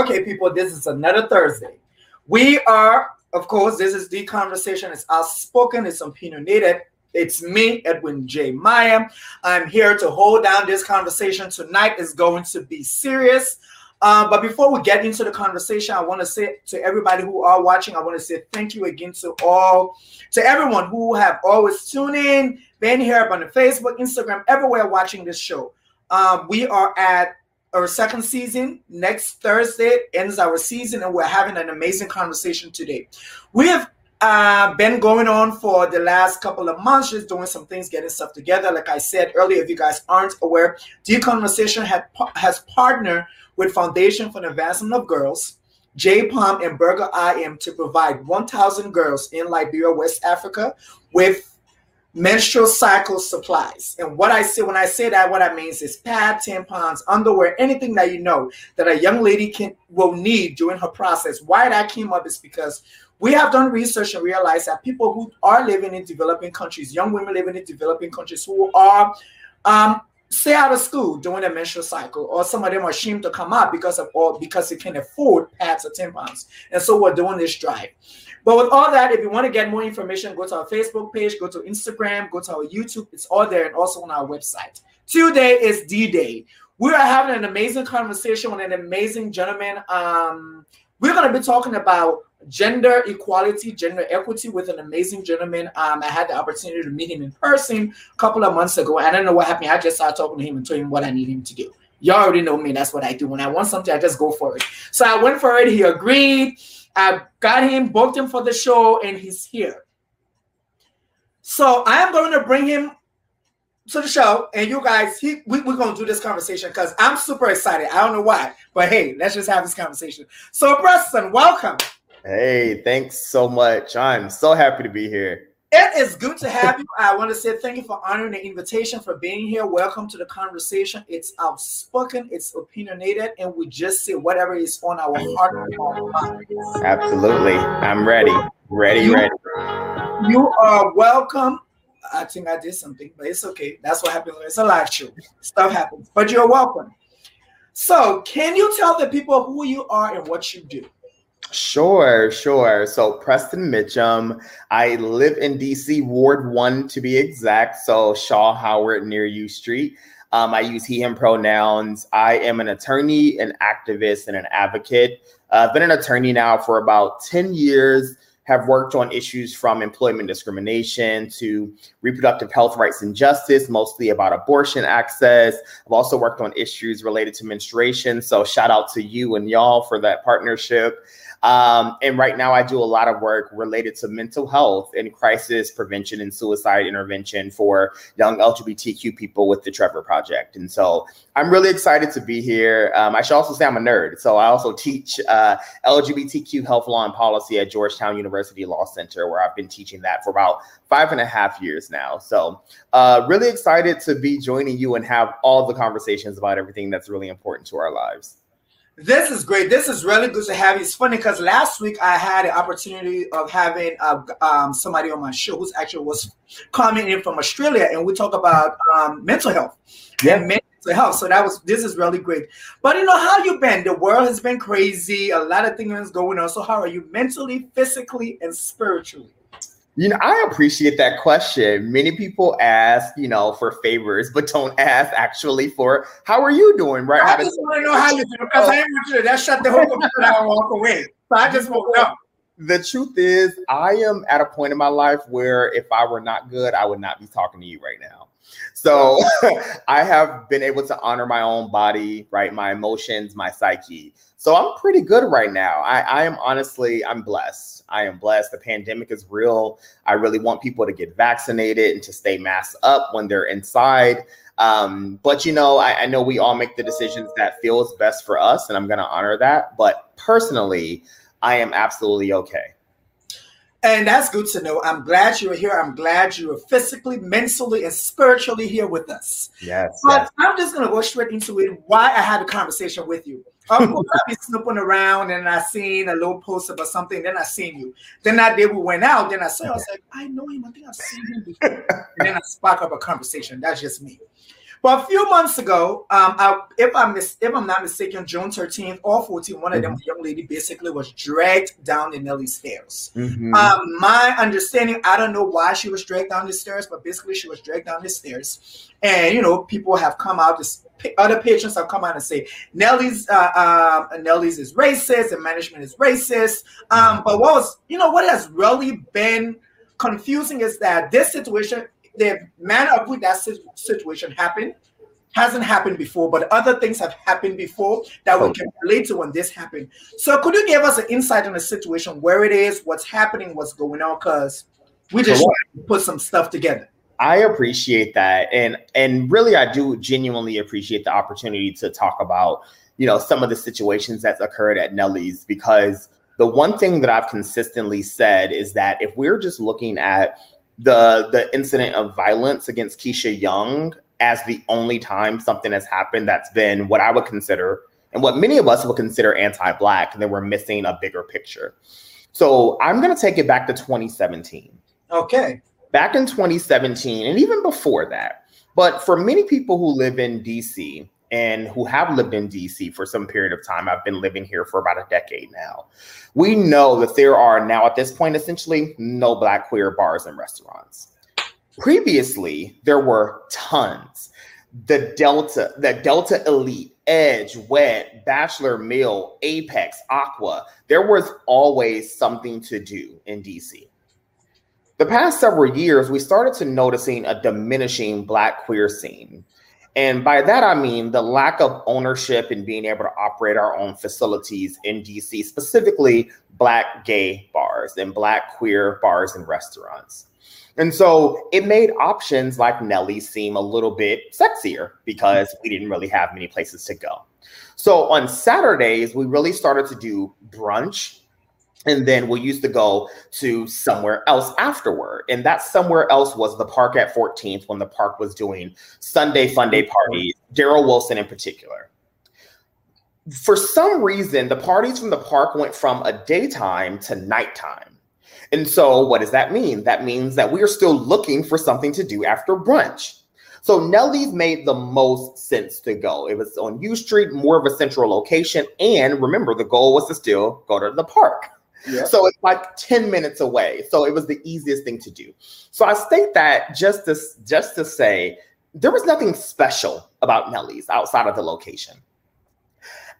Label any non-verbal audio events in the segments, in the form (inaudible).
Okay, people, this is another Thursday. We are, of course, this is the conversation. It's outspoken, it's opinionated. It's me, Edwin J. Meyer. I'm here to hold down this conversation. Tonight is going to be serious. Uh, but before we get into the conversation, I want to say to everybody who are watching, I want to say thank you again to all, to everyone who have always tuned in, been here on the Facebook, Instagram, everywhere watching this show. Um, we are at our second season. Next Thursday ends our season, and we're having an amazing conversation today. We have uh, been going on for the last couple of months, just doing some things, getting stuff together. Like I said earlier, if you guys aren't aware, The Conversation had, has partnered with Foundation for the Advancement of Girls, J Palm and Burger IM to provide 1,000 girls in Liberia, West Africa, with menstrual cycle supplies. And what I say when I say that, what I mean is pad, tampons, underwear, anything that you know that a young lady can will need during her process. Why that came up is because we have done research and realized that people who are living in developing countries, young women living in developing countries who are um, stay out of school during the menstrual cycle, or some of them are ashamed to come out because of or because they can afford pads or tampons. And so we're doing this drive. But with all that, if you want to get more information, go to our Facebook page, go to Instagram, go to our YouTube. It's all there and also on our website. Today is D Day. We are having an amazing conversation with an amazing gentleman. Um, we're going to be talking about gender equality, gender equity with an amazing gentleman. Um, I had the opportunity to meet him in person a couple of months ago. I don't know what happened. I just started talking to him and told him what I need him to do. Y'all already know me. That's what I do. When I want something, I just go for it. So I went for it. He agreed. I got him, booked him for the show, and he's here. So I am going to bring him to the show, and you guys, he, we, we're going to do this conversation because I'm super excited. I don't know why, but hey, let's just have this conversation. So, Preston, welcome. Hey, thanks so much. I'm so happy to be here. It is good to have you. I want to say thank you for honoring the invitation, for being here. Welcome to the conversation. It's outspoken, it's opinionated, and we just say whatever is on our heart and our. Absolutely. I'm ready. Ready, you, ready. You are welcome. I think I did something, but it's okay. That's what happens. It's a live show. Stuff happens, but you're welcome. So, can you tell the people who you are and what you do? Sure, sure. So Preston Mitchum, I live in DC, Ward One to be exact. So Shaw Howard near U Street. Um, I use he, him pronouns. I am an attorney, an activist, and an advocate. Uh, I've been an attorney now for about 10 years, have worked on issues from employment discrimination to reproductive health rights and justice, mostly about abortion access. I've also worked on issues related to menstruation. So, shout out to you and y'all for that partnership. Um, and right now, I do a lot of work related to mental health and crisis prevention and suicide intervention for young LGBTQ people with the Trevor Project. And so I'm really excited to be here. Um, I should also say I'm a nerd. So I also teach uh, LGBTQ health law and policy at Georgetown University Law Center, where I've been teaching that for about five and a half years now. So uh, really excited to be joining you and have all the conversations about everything that's really important to our lives. This is great. This is really good to have you. It's funny because last week I had an opportunity of having uh, um, somebody on my show who's actually was coming in from Australia, and we talk about um, mental health yeah. and mental health. So that was this is really great. But you know how you been? The world has been crazy. A lot of things going on. So how are you mentally, physically, and spiritually? You know, I appreciate that question. Many people ask, you know, for favors, but don't ask actually for how are you doing, right? I just want to know how you doing because I want you to that shut the whole oh. computer down and walk away. So I just want to know. The truth is, I am at a point in my life where if I were not good, I would not be talking to you right now. So (laughs) I have been able to honor my own body, right? My emotions, my psyche. So I'm pretty good right now. I, I am honestly, I'm blessed. I am blessed. The pandemic is real. I really want people to get vaccinated and to stay masked up when they're inside. Um, but you know, I, I know we all make the decisions that feels best for us, and I'm going to honor that. But personally, I am absolutely okay. And that's good to know. I'm glad you're here. I'm glad you're physically, mentally, and spiritually here with us. Yes. But yes. I'm just going to go straight into it. Why I had a conversation with you. Of course, (laughs) I've been snooping around and I seen a little post about something. Then I seen you. Then that day we went out. Then I saw. I was like, I know him. I think I've seen him before. (laughs) and then I spark up a conversation. That's just me. But a few months ago, um, I, if I'm mis- if I'm not mistaken, June 13th or 14th, one of them, mm-hmm. young lady basically was dragged down the Nellie stairs. Mm-hmm. Um, my understanding, I don't know why she was dragged down the stairs, but basically she was dragged down the stairs. And you know, people have come out. This other patients have come out and say Nellie's uh, um, Nellie's is racist and management is racist. Um, but what was you know what has really been confusing is that this situation the manner of which that situation happened hasn't happened before, but other things have happened before that we can relate to when this happened. So, could you give us an insight on the situation, where it is, what's happening, what's going on? Because we just put some stuff together. I appreciate that, and and really, I do genuinely appreciate the opportunity to talk about you know some of the situations that's occurred at Nellie's because the one thing that I've consistently said is that if we're just looking at the the incident of violence against Keisha Young as the only time something has happened that's been what I would consider and what many of us would consider anti-black, then we're missing a bigger picture. So I'm going to take it back to 2017. Okay. Back in 2017, and even before that, but for many people who live in DC, and who have lived in DC for some period of time. I've been living here for about a decade now. We know that there are now, at this point, essentially no Black queer bars and restaurants. Previously, there were tons. The Delta, the Delta Elite, Edge, Wet, Bachelor Mill, Apex, Aqua. There was always something to do in DC. The past several years, we started to noticing a diminishing Black queer scene and by that, I mean the lack of ownership and being able to operate our own facilities in DC, specifically Black gay bars and Black queer bars and restaurants. And so it made options like Nellie seem a little bit sexier because we didn't really have many places to go. So on Saturdays, we really started to do brunch and then we used to go to somewhere else afterward. And that somewhere else was the park at 14th when the park was doing Sunday Fun Day parties, Daryl Wilson in particular. For some reason, the parties from the park went from a daytime to nighttime. And so, what does that mean? That means that we are still looking for something to do after brunch. So Nellie's made the most sense to go. It was on U Street, more of a central location. And remember, the goal was to still go to the park. So it's like 10 minutes away. So it was the easiest thing to do. So I state that just to just to say there was nothing special about Nellie's outside of the location.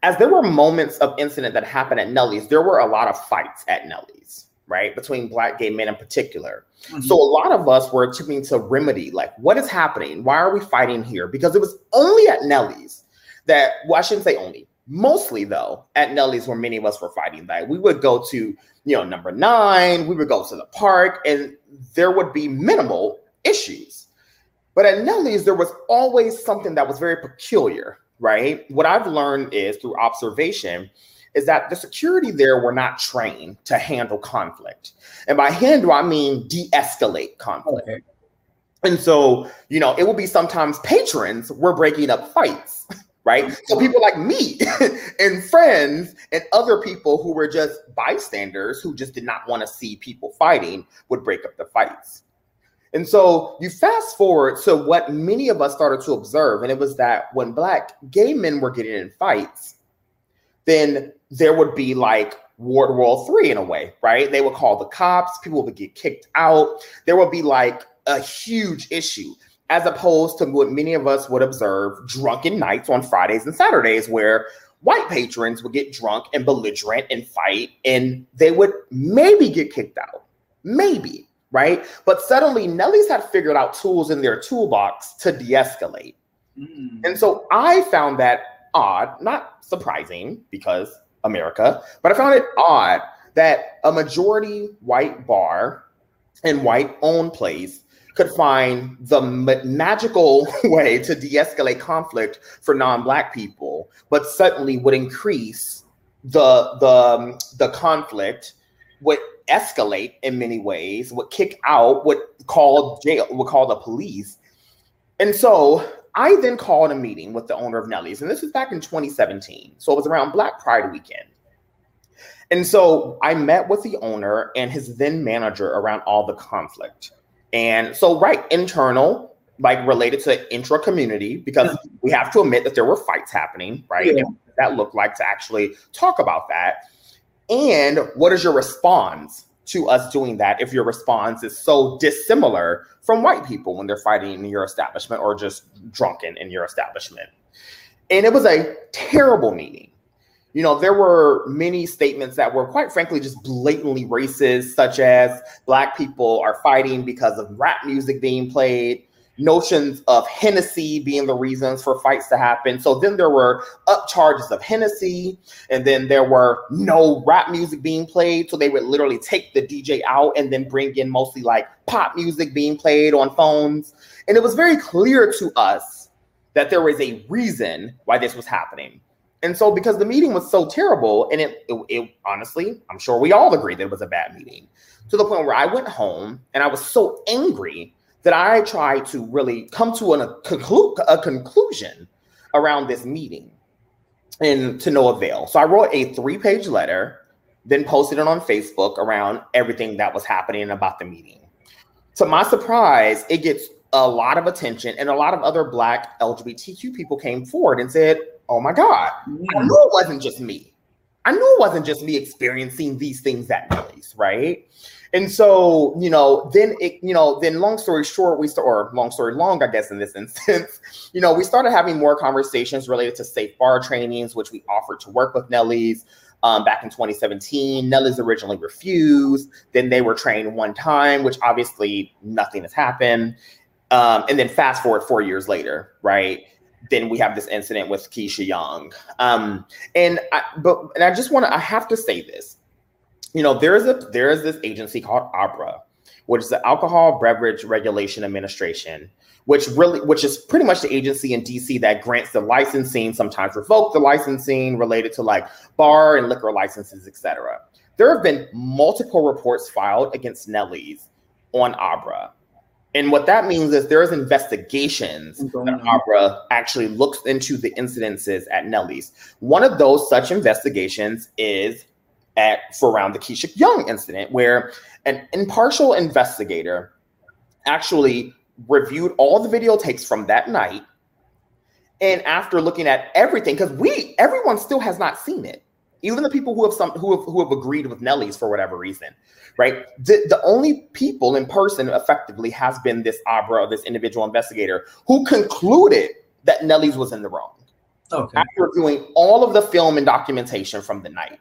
As there were moments of incident that happened at Nellie's, there were a lot of fights at Nellie's, right? Between black gay men in particular. Mm-hmm. So a lot of us were attempting to remedy, like, what is happening? Why are we fighting here? Because it was only at Nellie's that, well, I shouldn't say only, Mostly though, at Nellie's where many of us were fighting that. We would go to, you know, number nine, we would go to the park, and there would be minimal issues. But at Nellie's, there was always something that was very peculiar, right? What I've learned is through observation is that the security there were not trained to handle conflict. And by handle, I mean de-escalate conflict. Okay. And so, you know, it would be sometimes patrons were breaking up fights (laughs) right? So people like me (laughs) and friends and other people who were just bystanders who just did not want to see people fighting would break up the fights. And so you fast forward to what many of us started to observe, and it was that when black gay men were getting in fights, then there would be like Ward World 3 in a way, right? They would call the cops, people would get kicked out. There would be like a huge issue as opposed to what many of us would observe drunken nights on Fridays and Saturdays, where white patrons would get drunk and belligerent and fight, and they would maybe get kicked out. Maybe, right? But suddenly, Nellie's had figured out tools in their toolbox to de escalate. Mm. And so I found that odd, not surprising because America, but I found it odd that a majority white bar and white owned place could find the ma- magical (laughs) way to de-escalate conflict for non-black people, but suddenly would increase the the um, the conflict, would escalate in many ways, would kick out, would call jail, would call the police, and so I then called a meeting with the owner of Nellie's, and this was back in 2017, so it was around Black Pride weekend. And so I met with the owner and his then manager around all the conflict. And so, right, internal, like related to intra community because we have to admit that there were fights happening, right? Yeah. that looked like to actually talk about that. And what is your response to us doing that if your response is so dissimilar from white people when they're fighting in your establishment or just drunken in your establishment? And it was a terrible meeting. You know, there were many statements that were quite frankly just blatantly racist, such as Black people are fighting because of rap music being played notions of Hennessy being the reasons for fights to happen. So then there were up charges of Hennessy, and then there were no rap music being played. So they would literally take the DJ out and then bring in mostly like pop music being played on phones. And it was very clear to us that there was a reason why this was happening. And so, because the meeting was so terrible, and it, it, it honestly, I'm sure we all agreed that it was a bad meeting, to the point where I went home and I was so angry that I tried to really come to an, a, conclu- a conclusion around this meeting and to no avail. So I wrote a three page letter, then posted it on Facebook around everything that was happening about the meeting. To my surprise, it gets a lot of attention, and a lot of other Black LGBTQ people came forward and said, Oh my God, I knew it wasn't just me. I knew it wasn't just me experiencing these things at Nellie's, right? And so, you know, then it, you know, then long story short, we start, or long story long, I guess, in this (laughs) instance, you know, we started having more conversations related to safe bar trainings, which we offered to work with Nellie's um, back in 2017. Nellie's originally refused. Then they were trained one time, which obviously nothing has happened. Um, and then fast forward four years later, right? Then we have this incident with Keisha Young. Um, and I, but and I just want to, I have to say this you know, there is a there is this agency called ABRA, which is the Alcohol Beverage Regulation Administration, which really which is pretty much the agency in DC that grants the licensing, sometimes revoke the licensing related to like bar and liquor licenses, etc. There have been multiple reports filed against Nellie's on ABRA. And what that means is there's investigations that ABRA actually looks into the incidences at Nellie's. One of those such investigations is at for around the Keisha Young incident, where an impartial investigator actually reviewed all the videotapes from that night. And after looking at everything, because we everyone still has not seen it, even the people who have some who have who have agreed with Nellie's for whatever reason, right? The, the only people in person effectively has been this Abra, this individual investigator, who concluded that Nellie's was in the wrong. Okay. After reviewing all of the film and documentation from the night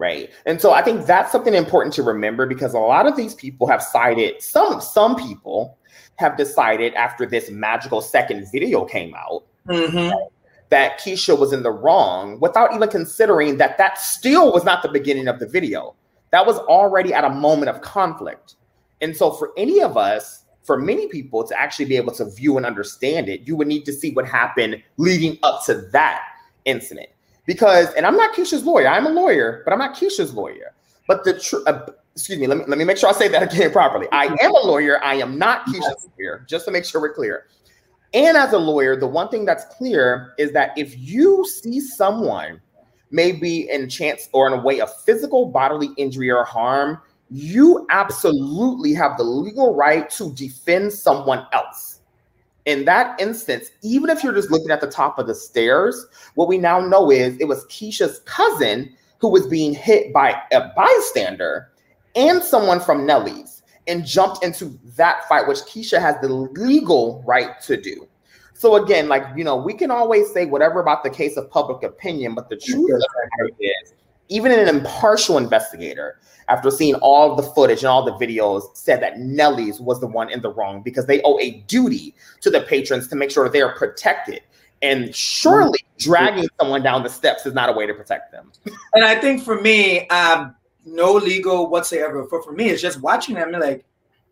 right and so i think that's something important to remember because a lot of these people have cited some some people have decided after this magical second video came out mm-hmm. that keisha was in the wrong without even considering that that still was not the beginning of the video that was already at a moment of conflict and so for any of us for many people to actually be able to view and understand it you would need to see what happened leading up to that incident because, and I'm not Keisha's lawyer. I'm a lawyer, but I'm not Keisha's lawyer. But the truth, uh, excuse me, let me let me make sure I say that (laughs) again properly. I am a lawyer. I am not Keisha's lawyer. Just to make sure we're clear. And as a lawyer, the one thing that's clear is that if you see someone maybe in chance or in a way of physical bodily injury or harm, you absolutely have the legal right to defend someone else in that instance, even if you're just looking at the top of the stairs, what we now know is it was Keisha's cousin who was being hit by a bystander and someone from Nellie's and jumped into that fight, which Keisha has the legal right to do. So again, like you know, we can always say whatever about the case of public opinion, but the truth of the is, even an impartial investigator after seeing all the footage and all the videos, said that Nellie's was the one in the wrong because they owe a duty to the patrons to make sure they are protected. And surely dragging someone down the steps is not a way to protect them. (laughs) And I think for me, um, no legal whatsoever. But for me, it's just watching them like,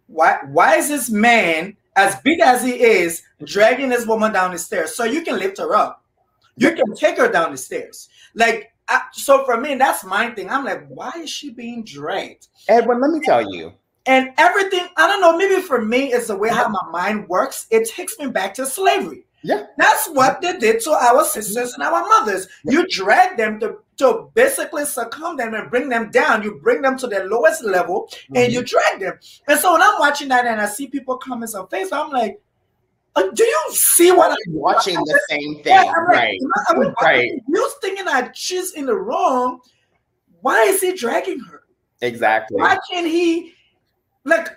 why why is this man as big as he is dragging this woman down the stairs so you can lift her up? You can take her down the stairs. Like I, so for me, that's my thing. I'm like, why is she being dragged? Edwin, let me tell you. And everything, I don't know, maybe for me, it's the way how my mind works. It takes me back to slavery. Yeah. That's what they did to our sisters and our mothers. You drag them to, to basically succumb them and bring them down. You bring them to their lowest level mm-hmm. and you drag them. And so when I'm watching that and I see people comments on Facebook, I'm like, Uh, do you see what I'm watching the (laughs) same thing? Yeah, I'm like, right. I'm Right. You're thinking that she's in the wrong. Why is he dragging her? Exactly. Why can't he? Like,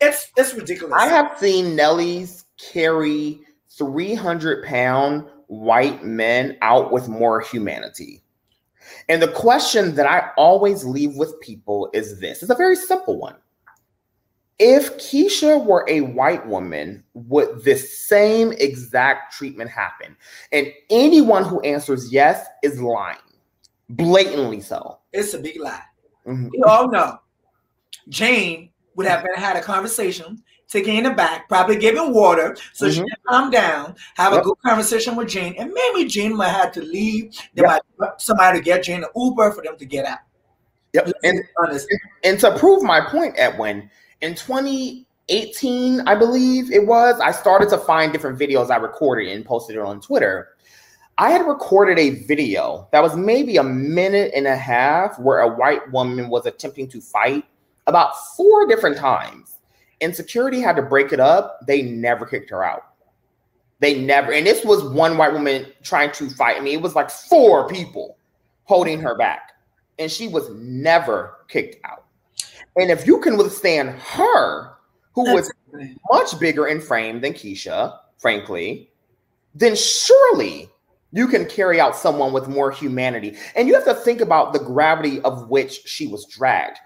it's it's ridiculous. I have seen Nellies carry 300 pound white men out with more humanity. And the question that I always leave with people is this it's a very simple one. If Keisha were a white woman, would this same exact treatment happen? And anyone who answers yes is lying, blatantly so. It's a big lie. Mhm. You all know Jane would have been had a conversation, taking in the back, probably giving water so she Mhm. can calm down, have Yep. a good conversation with Jane, and maybe Jane might have to leave. They Yep. might somebody to get Jane an Uber for them to get out. Yep. Let's And honest. And to prove my point, Edwin, in 2018, I believe it was, I started to find different videos I recorded and posted it on Twitter. I had recorded a video that was maybe a minute and a half where a white woman was attempting to fight about four different times. And security had to break it up. They never kicked her out. They never, and this was one white woman trying to fight. I mean, it was like four people holding her back, and she was never kicked out. And if you can withstand her, who was That's- much bigger in frame than Keisha, frankly, then surely you can carry out someone with more humanity. And you have to think about the gravity of which she was dragged.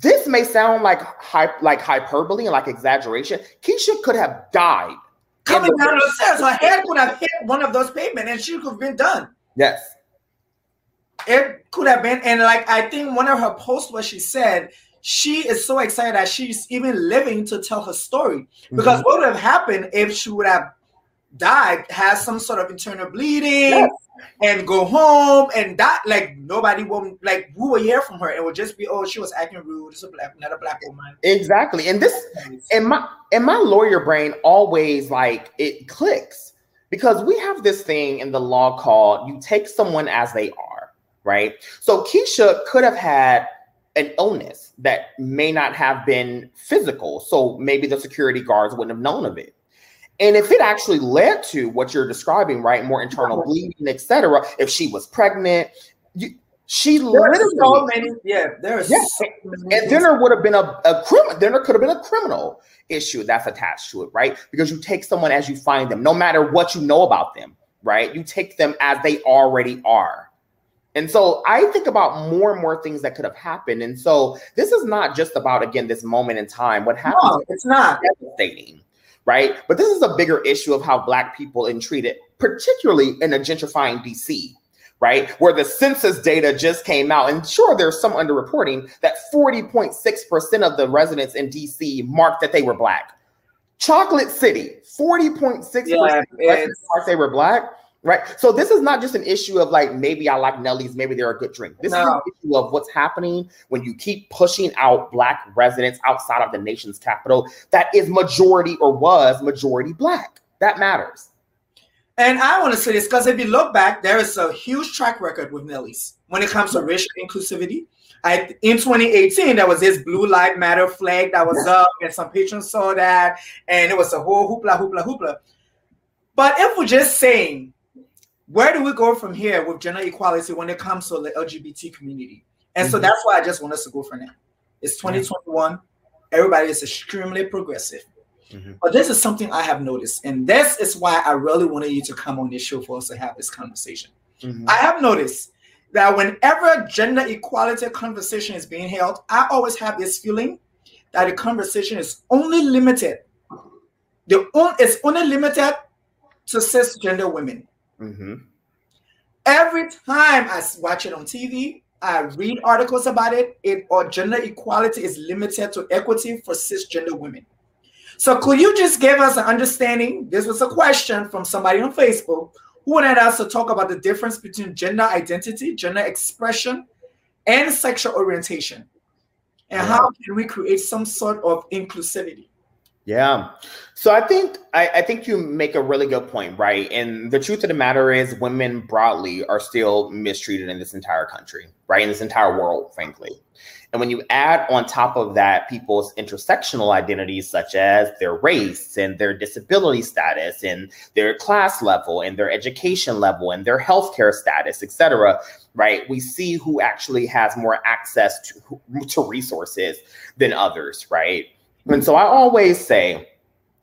This may sound like hype, like hyperbole and like exaggeration. Keisha could have died. coming down the stairs, her head could have hit one of those pavement, and she could have been done. Yes. It could have been, and like I think one of her posts where she said she is so excited that she's even living to tell her story. Because mm-hmm. what would have happened if she would have died, has some sort of internal bleeding, Yes. and go home and that like nobody will like we will hear from her. It would just be oh she was acting rude. It's a black another black woman. Exactly. And this in my in my lawyer brain always like it clicks because we have this thing in the law called you take someone as they are, right? So Keisha could have had an illness that may not have been physical, so maybe the security guards wouldn't have known of it. And if it actually led to what you're describing, right, more internal bleeding, etc., if she was pregnant, you, she There literally so many, yeah, there are Yeah. so many and then there would have been a, a criminal, then there could have been a criminal issue that's attached to it, right? Because you take someone as you find them, no matter what you know about them, right? You take them as they already are. And so I think about more and more things that could have happened. And so this is not just about, again, this moment in time. What happened no, it's not. devastating, right? But this is a bigger issue of how Black people are treated, particularly in a gentrifying DC, right? Where the census data just came out. And sure, there's some underreporting that 40.6% of the residents in DC marked that they were Black. Chocolate City, 40.6% Yeah, marked they were Black. Right. So this is not just an issue of like maybe I like Nellies, maybe they're a good drink. This is an issue of what's happening when you keep pushing out black residents outside of the nation's capital that is majority or was majority black. That matters. And I want to say this because if you look back, there is a huge track record with Nellies when it comes to racial inclusivity. I, in 2018, there was this Blue Lives Matter flag that was up, and some patrons saw that, and it was a whole hoopla, hoopla, hoopla. But if we're just saying, where do we go from here with gender equality when it comes to the LGBT community? And so Mhm. that's why I just want us to go for now. It's 2021. Everybody is extremely progressive. Mhm. But this is something I have noticed, and this is why I really wanted you to come on this show for us to have this conversation. I have noticed that whenever gender equality conversation is being held, I always have this feeling that the conversation is only limited. The on, it's only limited to cisgender women. Mhm. Every time I watch it on TV, I read articles about it. It or gender equality is limited to equity for cisgender women. So could you just give us an understanding? This was a question from somebody on Facebook who wanted us to talk about the difference between gender identity, gender expression, and sexual orientation. And how can we create some sort of inclusivity? Yeah. So I think I, I, think you make a really good point, right? And the truth of the matter is women broadly are still mistreated in this entire country, right? In this entire world, frankly. And when you add on top of that people's intersectional identities, such as their race and their disability status and their class level and their education level and their healthcare status, et cetera, right? We see who actually has more access to, to resources than others, right? And so I always say,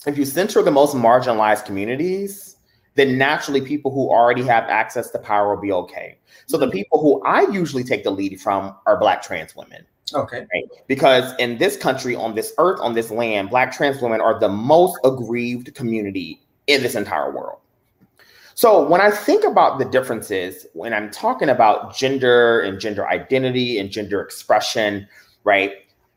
if you center the most marginalized communities, then naturally people who already have access to power will be okay. So the mm-hmm. people who I usually take the lead from are Black trans women. Okay. Right? Because in this country, on this earth, on this land, Black trans women are the most aggrieved community in this entire world. So when I think about the differences, when I'm talking about gender and gender identity and gender expression, right?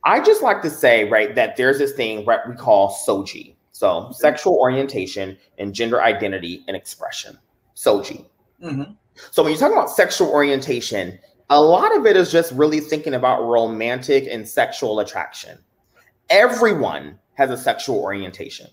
I just like to say, right, that there's this thing right we call SOGI. So sexual orientation and gender identity and expression. SOGI. Mm-hmm. So when you talk about sexual orientation, a lot of it is just really thinking about romantic and sexual attraction. Everyone has a sexual orientation.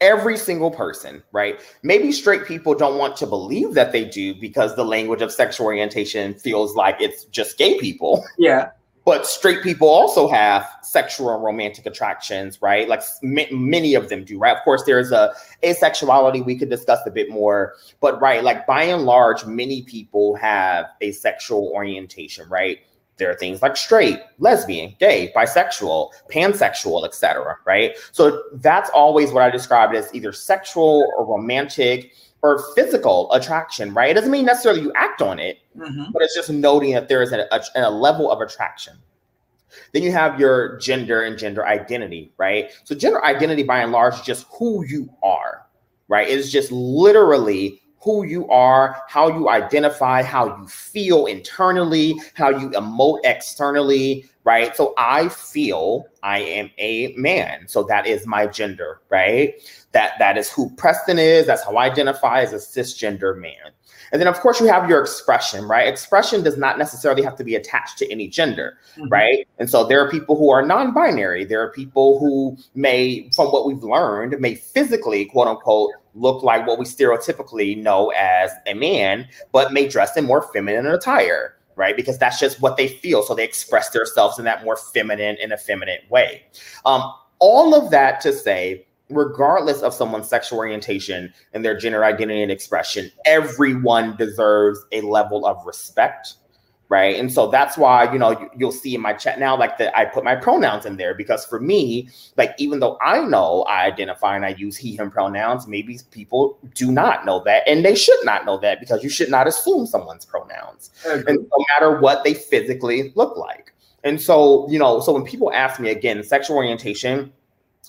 Every single person, right? Maybe straight people don't want to believe that they do because the language of sexual orientation feels like it's just gay people. Yeah but straight people also have sexual and romantic attractions right? Like m- many of them do right? Of course there's a asexuality we could discuss a bit more. But right like by and large many people have a sexual orientation right? There are things like straight lesbian gay bisexual pansexual etc right? So that's always what i described as either sexual or romantic or physical attraction, right? It doesn't mean necessarily you act on it, mm-hmm. but it's just noting that there is a, a, a level of attraction. Then you have your gender and gender identity, right? So gender identity, by and large, is just who you are, right? It's just literally who you are, how you identify, how you feel internally, how you emote externally, right? So I feel I am a man. So that is my gender, right? That that is who Preston is. That's how I identify as a cisgender man. And then, of course, you have your expression, right? Expression does not necessarily have to be attached to any gender, mm-hmm. right? And so there are people who are non binary. There are people who may, from what we've learned, may physically, quote unquote, look like what we stereotypically know as a man, but may dress in more feminine attire right? Because that's just what they feel. So they express themselves in that more feminine, and effeminate way. Um, all of that to say regardless of someone's sexual orientation and their gender identity and expression, everyone deserves a level of respect. Right. And so that's why, you know, you, will see in my chat now, like that I put my pronouns in there because for me, like, even though I know I identify and I use he, him pronouns, maybe people do not know that. And they should not know that because you should not assume someone's pronouns, and no matter what they physically look like. And so, you know, so when people ask me again, sexual orientation,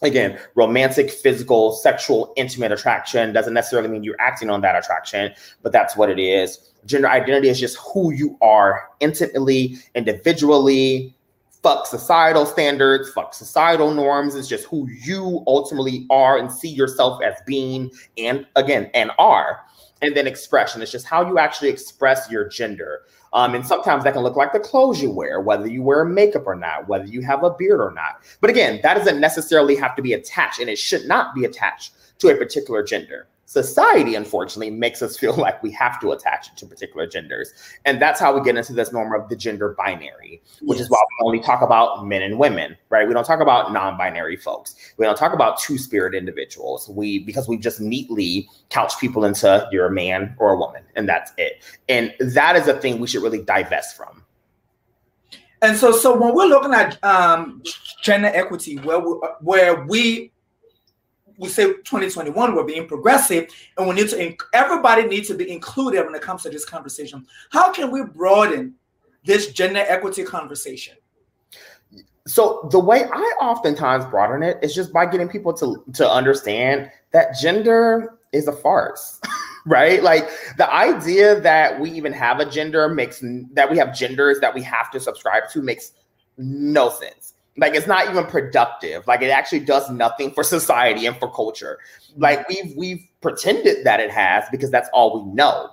again, romantic, physical, sexual, intimate attraction doesn't necessarily mean you're acting on that attraction, but that's what it is. Gender identity is just who you are intimately, individually. Fuck societal standards, fuck societal norms. It's just who you ultimately are and see yourself as being, and again, and are. And then expression. It's just how you actually express your gender. Um, and sometimes that can look like the clothes you wear, whether you wear makeup or not, whether you have a beard or not. But again, that doesn't necessarily have to be attached, and it should not be attached to a particular gender society unfortunately makes us feel (laughs) like we have to attach it to particular genders. And that's how we get into this norm of the gender binary which yes. is why we only talk about men and women right? We don't talk about non-binary folks. We don't talk about two-spirit individuals. We because we just neatly couch people into you're a man or a woman and that's it. And that is a thing we should really divest from. And so so when we're looking at um, gender equity where we, where we we say 2021 we're being progressive and we need to everybody needs to be included when it comes to this conversation. How can we broaden this gender equity conversation? So the way i oftentimes broaden it is just by getting people to to understand that gender is a farce (laughs) right? Like the idea that we even have a gender makes that we have genders that we have to subscribe to makes no sense like it's not even productive. Like it actually does nothing for society and for culture. Like we've we've pretended that it has because that's all we know.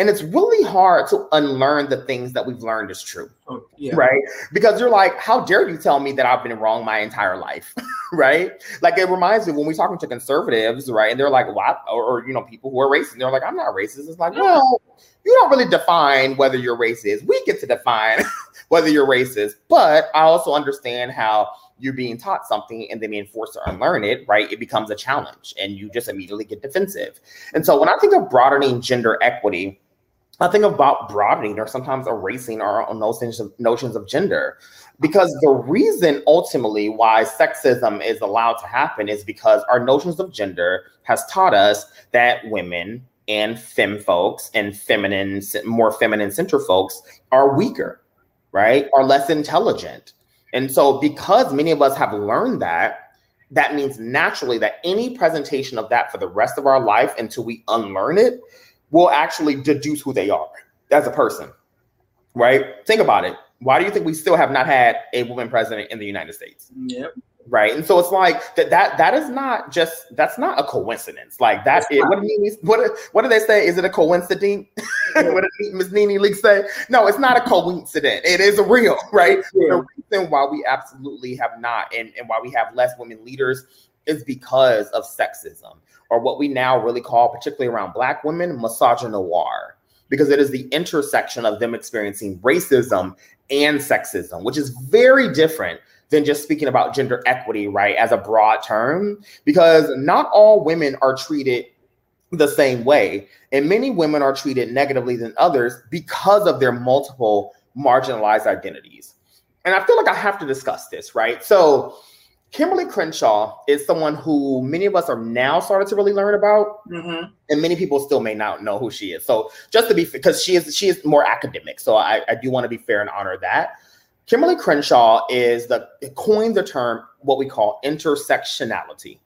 And it's really hard to unlearn the things that we've learned is true. Oh, yeah. Right. Because you're like, how dare you tell me that I've been wrong my entire life? (laughs) right. Like it reminds me when we're talking to conservatives, right? And they're like, what? Or, or, you know, people who are racist. They're like, I'm not racist. It's like, well, you don't really define whether you're racist. We get to define (laughs) whether you're racist. But I also understand how you're being taught something and then being forced to unlearn it, right? It becomes a challenge and you just immediately get defensive. And so when I think of broadening gender equity, I think about broadening or sometimes erasing our own notions of, notions of gender. Because the reason ultimately why sexism is allowed to happen is because our notions of gender has taught us that women and femme folks and feminine, more feminine center folks are weaker, right? Are less intelligent and so, because many of us have learned that, that means naturally that any presentation of that for the rest of our life until we unlearn it will actually deduce who they are as a person. Right? Think about it. Why do you think we still have not had a woman president in the United States? Yep right. And so it's like that that that is not just that's not a coincidence. Like that is, what, do you, what what do they say? Is it a coincidence? (laughs) What did miss NeNe Leakes say? No it's not a coincidence. It is a real right? Yeah. the reason why we absolutely have not and, and why we have less women leaders is because of sexism or what we now really call particularly around black women misogynoir because it is the intersection of them experiencing racism and sexism which is very different than just speaking about gender equity, right, as a broad term, because not all women are treated the same way. And many women are treated negatively than others because of their multiple marginalized identities. And I feel like I have to discuss this, right? So, Kimberlé Crenshaw is someone who many of us are now starting to really learn about, mm-hmm. and many people still may not know who she is. So, just to be because she is she is more academic, so I, I do want to be fair and honor that. Kimberlé Crenshaw is the coined the term what we call intersectionality.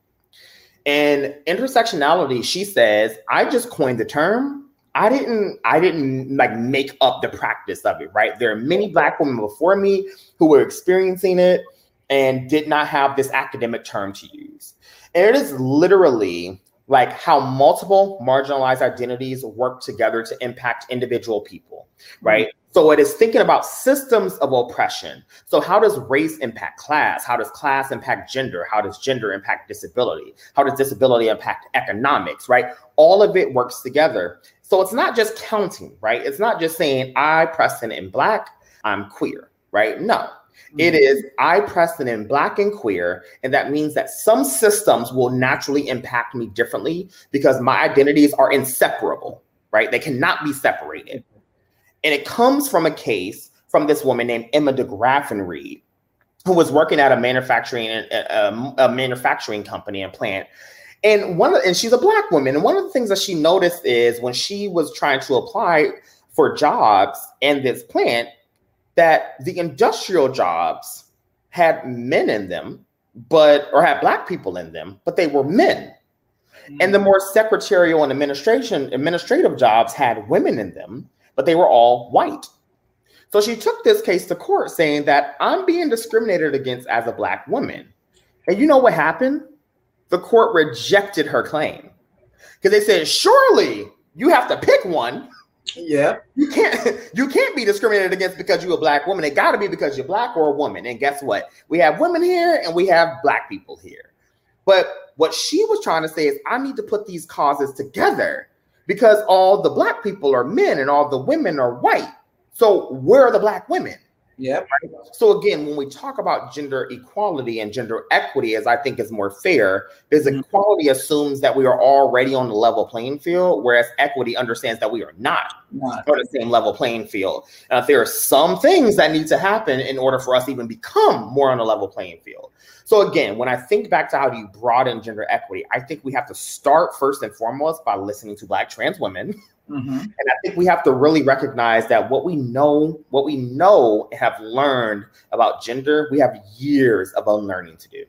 And intersectionality, she says, I just coined the term. I didn't I didn't like make up the practice of it, right? There are many black women before me who were experiencing it and did not have this academic term to use. And it is literally like how multiple marginalized identities work together to impact individual people, right? Mm-hmm. So it is thinking about systems of oppression. So how does race impact class? How does class impact gender? How does gender impact disability? How does disability impact economics, right? All of it works together. So it's not just counting, right? It's not just saying I, Preston, in black, I'm queer, right? No, it mm-hmm. is I, in black and queer. And that means that some systems will naturally impact me differently because my identities are inseparable, right? They cannot be separated. And it comes from a case from this woman named Emma DeGraffenreid, Reed, who was working at a manufacturing a, a manufacturing company and plant. And one of, and she's a black woman. And one of the things that she noticed is when she was trying to apply for jobs in this plant, that the industrial jobs had men in them, but or had black people in them, but they were men. Mm. And the more secretarial and administration administrative jobs had women in them, but they were all white. So she took this case to court saying that I'm being discriminated against as a black woman. And you know what happened? The court rejected her claim because they said, surely you have to pick one. Yeah. You can't (laughs) you can't be discriminated against because you're a black woman. It got to be because you're black or a woman. And guess what? We have women here and we have black people here. But what she was trying to say is I need to put these causes together because all the black people are men and all the women are white. So where are the black women? Yeah. So again, when we talk about gender equality and gender equity, as I think is more fair, because mm-hmm. equality assumes that we are already on the level playing field, whereas equity understands that we are not, not. on the same level playing field. And there are some things that need to happen in order for us to even become more on a level playing field. So again, when I think back to how do you broaden gender equity, I think we have to start first and foremost by listening to Black trans women. (laughs) Mm-hmm. And I think we have to really recognize that what we know, what we know and have learned about gender, we have years of unlearning to do.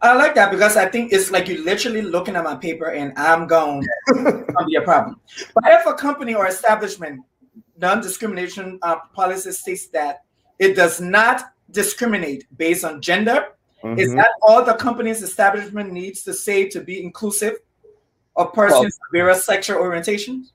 I like that because I think it's like you're literally looking at my paper and I'm going (laughs) to be a problem. But if a company or establishment non-discrimination uh, policy states that it does not discriminate based on gender, mm-hmm. is that all the company's establishment needs to say to be inclusive? Of persons well, various sexual orientations?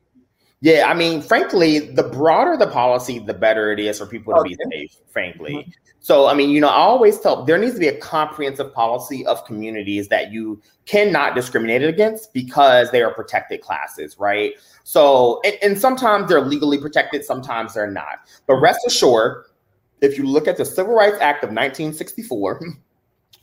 Yeah, I mean, frankly, the broader the policy, the better it is for people to okay. be safe, frankly. Mm-hmm. So, I mean, you know, I always tell there needs to be a comprehensive policy of communities that you cannot discriminate against because they are protected classes, right? So, and, and sometimes they're legally protected, sometimes they're not. But rest assured, if you look at the Civil Rights Act of 1964, (laughs)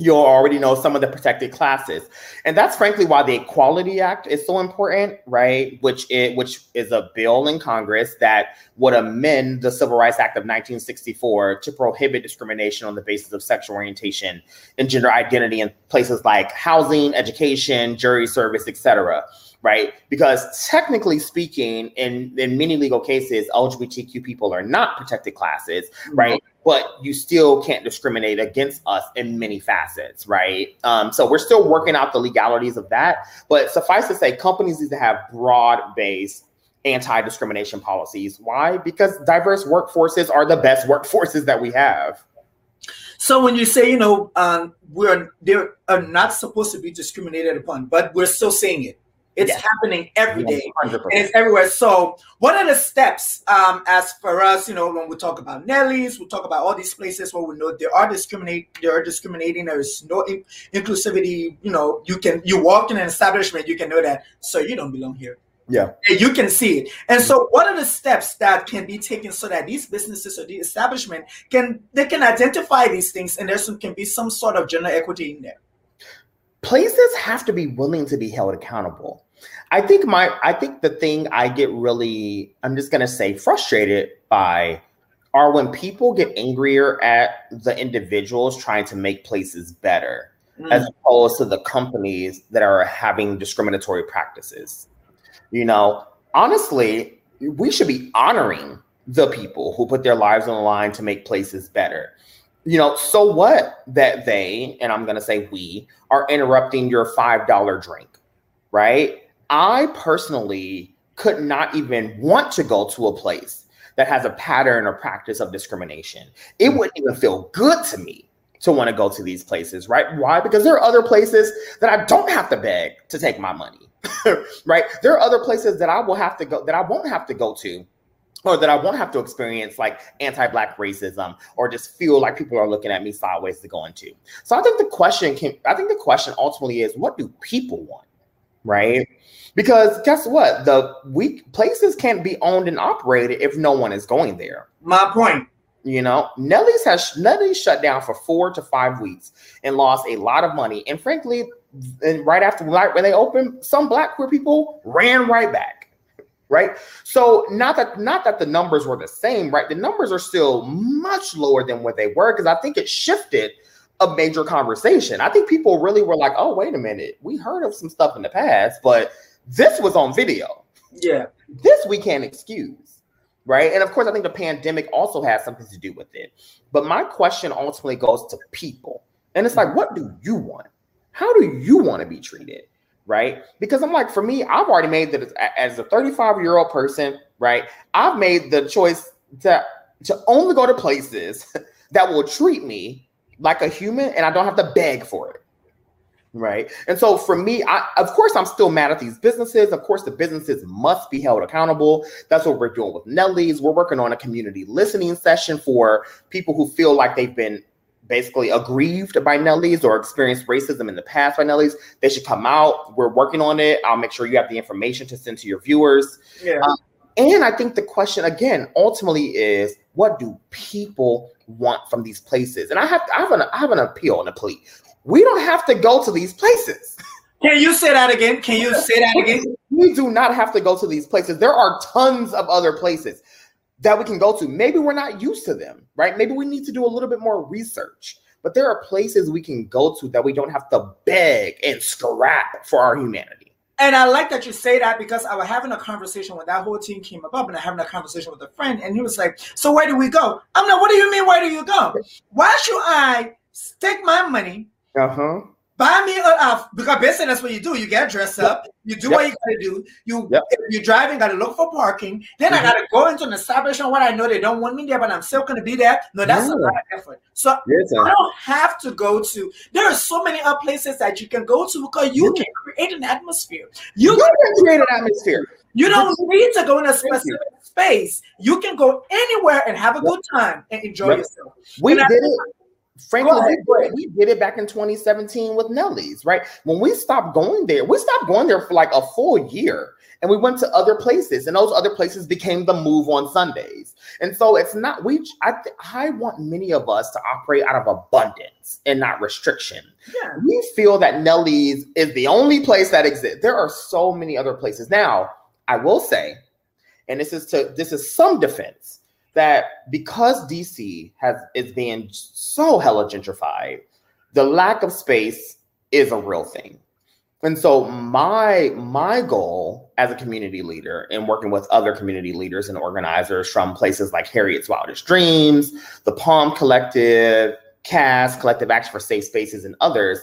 you'll already know some of the protected classes. And that's frankly why the equality act is so important right? Which it which is a bill in congress that would amend the civil rights act of 1964 to prohibit discrimination on the basis of sexual orientation and gender identity in places like housing education jury service etc right? Because technically speaking, in, in many legal cases, LGBTQ people are not protected classes, mm-hmm. right? But you still can't discriminate against us in many facets, right? Um, so we're still working out the legalities of that. But suffice to say, companies need to have broad based anti discrimination policies. Why? Because diverse workforces are the best (laughs) workforces that we have. So when you say, you know, um, we're they are not supposed to be discriminated upon, but we're still saying it. It's yes. happening every day. 100%. And it's everywhere. So, what are the steps um, as for us? You know, when we talk about Nellie's, we talk about all these places where we know there are discriminate, there are discriminating. There is no in- inclusivity. You know, you can you walk in an establishment, you can know that. So you don't belong here. Yeah, and you can see it. And so, what are the steps that can be taken so that these businesses or the establishment can they can identify these things, and there can be some sort of gender equity in there places have to be willing to be held accountable. I think my I think the thing I get really I'm just going to say frustrated by are when people get angrier at the individuals trying to make places better mm. as opposed to the companies that are having discriminatory practices. You know, honestly, we should be honoring the people who put their lives on the line to make places better you know, so what that they, and I'm going to say we, are interrupting your $5 drink, right? I personally could not even want to go to a place that has a pattern or practice of discrimination. It wouldn't even feel good to me to want to go to these places, right? Why? Because there are other places that I don't have to beg to take my money, (laughs) right? There are other places that I will have to go, that I won't have to go to or that I won't have to experience like anti-black racism or just feel like people are looking at me sideways to go into. So I think the question can I think the question ultimately is what do people want? Right? Because guess what? The weak places can't be owned and operated if no one is going there. My point. You know, Nellie's has Nellie's shut down for four to five weeks and lost a lot of money. And frankly, and right after right when they opened, some black queer people ran right back right? So not that not that the numbers were the same, right? The numbers are still much lower than what they were because I think it shifted a major conversation. I think people really were like, "Oh, wait a minute, we heard of some stuff in the past, but this was on video." Yeah, this we can't excuse, right? And of course, I think the pandemic also has something to do with it. But my question ultimately goes to people, and it's like, what do you want? How do you want to be treated? right? Because I'm like, for me, I've already made that as a 35 year old person, right? I've made the choice to to only go to places (laughs) that will treat me like a human, and I don't have to beg for it. Right. And so for me, I of course I'm still mad at these businesses. Of course, the businesses must be held accountable. That's what we're doing with Nellie's. We're working on a community listening session for people who feel like they've been basically aggrieved by Nellie's or experienced racism in the past by Nellie's, they should come out. We're working on it. I'll make sure you have the information to send to your viewers. Yeah. Um, and I think the question again ultimately is what do people want from these places? And I have I have an I have an appeal and a plea. We don't have to go to these places. (laughs) Can you say that again? Can you say that again? We do not have to go to these places. There are tons of other places that we can go to. Maybe we're not used to them, right? Maybe we need to do a little bit more research. But there are places we can go to that we don't have to beg and scrap for our humanity. And I like that you say that because I was having a conversation when that whole team came up, and I having a conversation with a friend, and he was like, "So where do we go?" I'm like, "What do you mean? Where do you go? Why should I stake my money uh-huh. buy me a uh, because basically that's what you do. You get dressed up, you do yep. what you gotta do. You yep. if you're driving, gotta look for parking. Then mm-hmm. I gotta go into an establishment where I know they don't want me there, but I'm still gonna be there. No, that's yeah. a lot of effort. So yes, I don't have to go to. There are so many other places that you can go to because you can create an atmosphere. You, you can create an atmosphere. You don't need to go in a specific space. You can go anywhere and have a good time and enjoy yep. yourself. We and did it. Frankly, we, we did it back in 2017 with Nellie's, right? When we stopped going there, we stopped going there for like a full year and we went to other places and those other places became the move on sundays. And so it's not we i, th- I want many of us to operate out of abundance and not restriction. Yeah. we feel that nellie's is the only place that exists there are so many other places. Now i will say and this is to this is some defense that because DC has is being so hella gentrified, the lack of space is a real thing. And so my my goal as a community leader and working with other community leaders and organizers from places like Harriet's Wildest Dreams, the Palm Collective, CAS, Collective Action for Safe Spaces, and others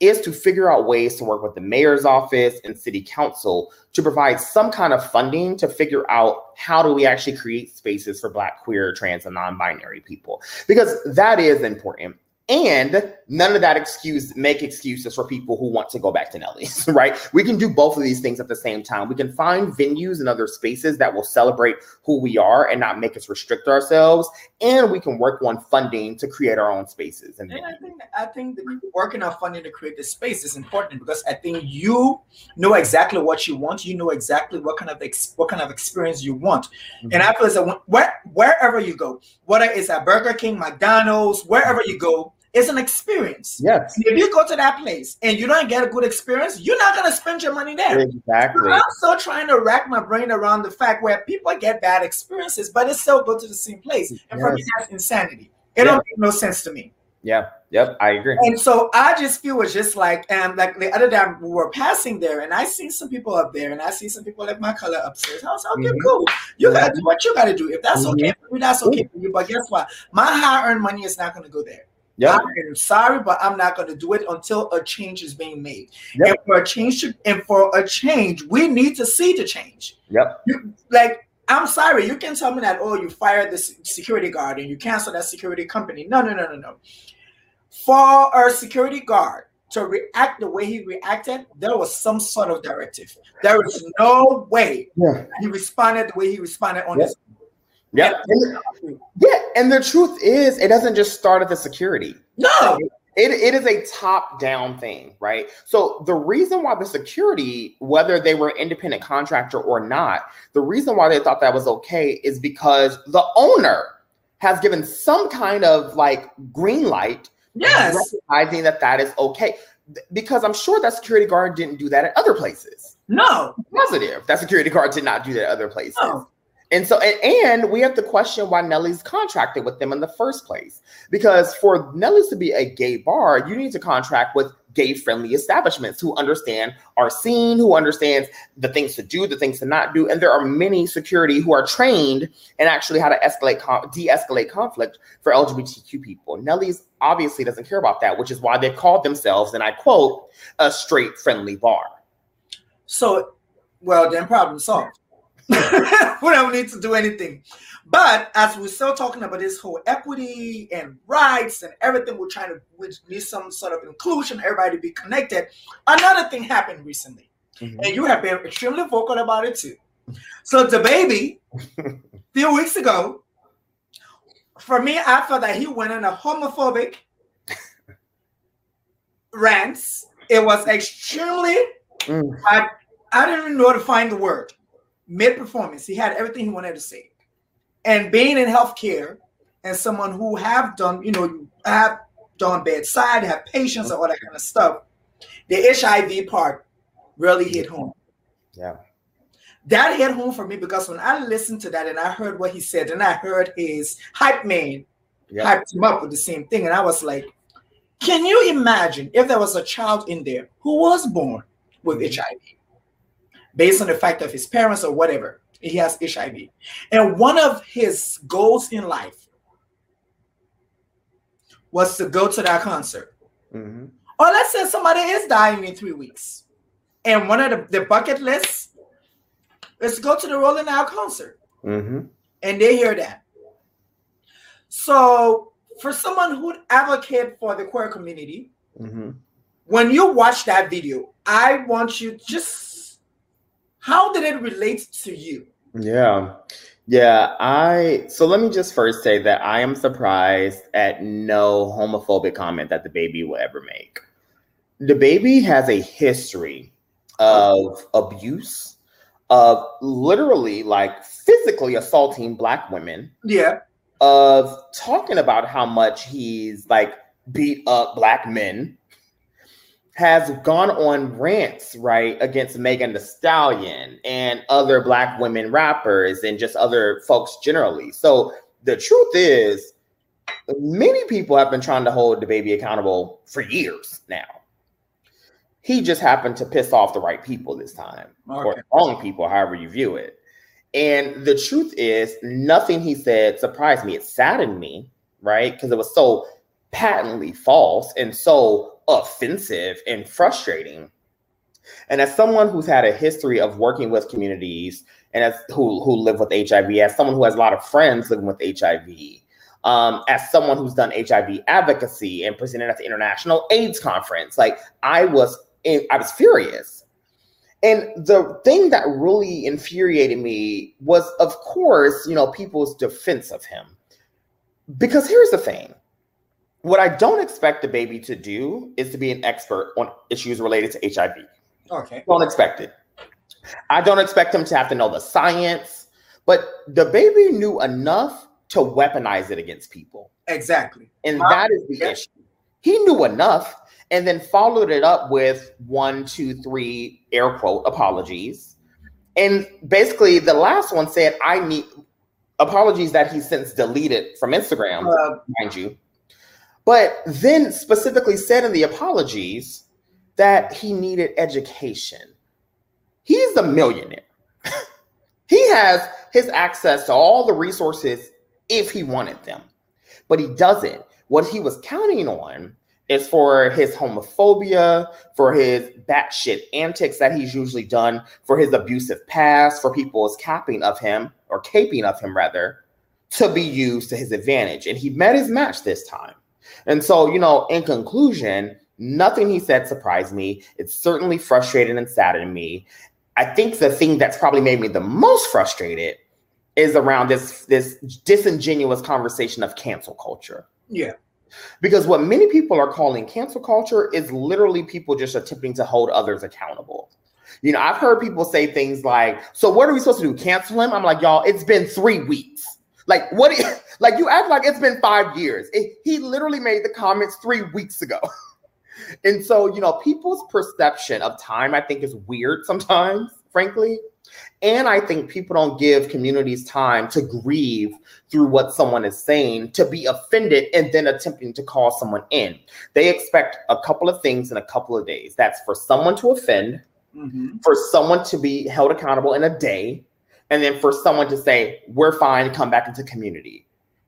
is to figure out ways to work with the mayor's office and city council to provide some kind of funding to figure out how do we actually create spaces for black queer trans and non-binary people. Because that is important and none of that excuse make excuses for people who want to go back to Nellie's, (laughs) right? We can do both of these things at the same time. We can find venues and other spaces that will celebrate who we are and not make us restrict ourselves, and we can work on funding to create our own spaces. And, and I think I think working on funding to create the space is important because I think you know exactly what you want. You know exactly what kind of ex- what kind of experience you want, mm-hmm. and I feel that where, wherever you go, whether it's at Burger King, McDonald's, wherever you go it's an experience. Yes. If you go to that place and you don't get a good experience, you're not going to spend your money there. Exactly. I'm still trying to rack my brain around the fact where people get bad experiences, but they still go to the same place. And yes. for me, that's insanity. It don't make no sense to me. Yeah. Yep. I agree. And so I just feel it's just like, um, like the other day we were passing there, and I see some people up there, and I see some people like my color upstairs. I was like, okay, mm-hmm. cool. You gotta do what you gotta do. If that's mm-hmm. okay for me, that's okay for you. But guess what? My hard-earned money is not gonna go there. Yeah. I'm sorry, but I'm not going to do it until a change is being made. Yep. And for a change to, and for a change, we need to see the change. Yep. You, like I'm sorry, you can tell me that oh you fired the security guard and you cancel that security company. No, no, no, no, no. For our security guard to react the way he reacted, there was some sort of directive. There was no way yeah. he responded the way he responded on yep. his yeah. Yeah. And the truth is, it doesn't just start at the security. No. It, it is a top down thing, right? So, the reason why the security, whether they were independent contractor or not, the reason why they thought that was okay is because the owner has given some kind of like green light, yes, recognizing that that is okay. Because I'm sure that security guard didn't do that at other places. No, positive. That security guard did not do that at other places. No. And so, and, and, we have to question why Nellie's contracted with them in the first place. Because for Nellie's to be a gay bar, you need to contract with gay friendly establishments who understand our scene, who understands the things to do, the things to not do. And there are many security who are trained in actually how to escalate, de escalate conflict for LGBTQ people. Nellie's obviously doesn't care about that, which is why they called themselves, and I quote, a straight friendly bar. So, well, then problem solved (laughs) we don't need to do anything. But as we're still talking about this whole equity and rights and everything, we're trying to we need some sort of inclusion, everybody to be connected. Another thing happened recently, mm-hmm. and you have been extremely vocal about it too. So DaBaby, a (laughs) few weeks ago, for me, I felt that he went on a homophobic (laughs) rants. It was extremely. Mm. I, I didn't even know how to find the word mid performance. He had everything he wanted to say. And being in healthcare and someone who have done, you know, have done bedside, have patients, and all that kind of stuff, the HIV part really hit home. Yeah. That hit home for me because when I listened to that and I heard what he said, and I heard his hype man yep. hyped him up with the same thing, and I was like, can you imagine if there was a child in there who was born with mm-hmm. HIV? Based on the fact of his parents or whatever. He has HIV. And one of his goals in life was to go to that concert. Mm-hmm. Or let's say somebody is dying in three weeks, and one of the, the bucket lists is to go to the Rolling Loud concert, Mm-hmm. and they hear that. So, for someone who advocate for the queer community, Mm-hmm. when you watch that video, I want you just how did it relate to you? Yeah. Yeah, I so let me just first say that I am surprised at no homophobic comment that DaBaby will ever make. DaBaby has a history of abuse, of literally like physically assaulting black women, Yeah, of talking about how much he's like beat up black men, has gone on rants, right, against Megan Thee Stallion and other black women rappers and just other folks generally. So the truth is, many people have been trying to hold DaBaby accountable for years now. He just happened to piss off the right people this time, or Okay. wrong people, however you view it. And the truth is, nothing he said surprised me. It saddened me, right? Because it was so patently false and so offensive and frustrating. And as someone who's had a history of working with communities and as who who live with HIV, as someone who has a lot of friends living with HIV, um, as someone who's done HIV advocacy and presented at the International AIDS Conference, like I was, in, I was furious. And the thing that really infuriated me was, of course, you know, people's defense of him. Because here's the thing what I don't expect DaBaby to do is to be an expert on issues related to HIV. okay. Don't expect it. I don't expect him to have to know the science, but DaBaby knew enough to weaponize it against people. Exactly. And Wow. that is the Yeah. issue. He knew enough and then followed it up with one, two, three air quote apologies. And basically, the last one said, I need apologies that he since deleted from Instagram Uh, mind you. But then specifically said in the apologies that he needed education. He's a millionaire. (laughs) he has his access to all the resources if he wanted them, but he doesn't. What he was counting on is for his homophobia, for his batshit antics that he's usually done, for his abusive past, for people's capping of him or caping of him rather, to be used to his advantage. And he met his match this time. And so, you know, in conclusion, nothing he said surprised me. It certainly frustrated and saddened me. I think the thing that's probably made me the most frustrated is around this this disingenuous conversation of cancel culture. yeah. Because what many people are calling cancel culture is literally people just attempting to hold others accountable. You know, I've heard people say things like, "So what are we supposed to do? Cancel him?" I'm like, "Y'all, it's been three weeks. Like, what? you- (laughs) like, you act like it's been five years. It- he literally made the comments three weeks ago." (laughs) and so, you know, people's perception of time, I think, is weird sometimes, frankly. And I think people don't give communities time to grieve through what someone is saying, to be offended, and then attempting to call someone in. They expect a couple of things in a couple of days. That's for someone to offend, Mhm. for someone to be held accountable in a day, and then for someone to say, we're fine, come back into community.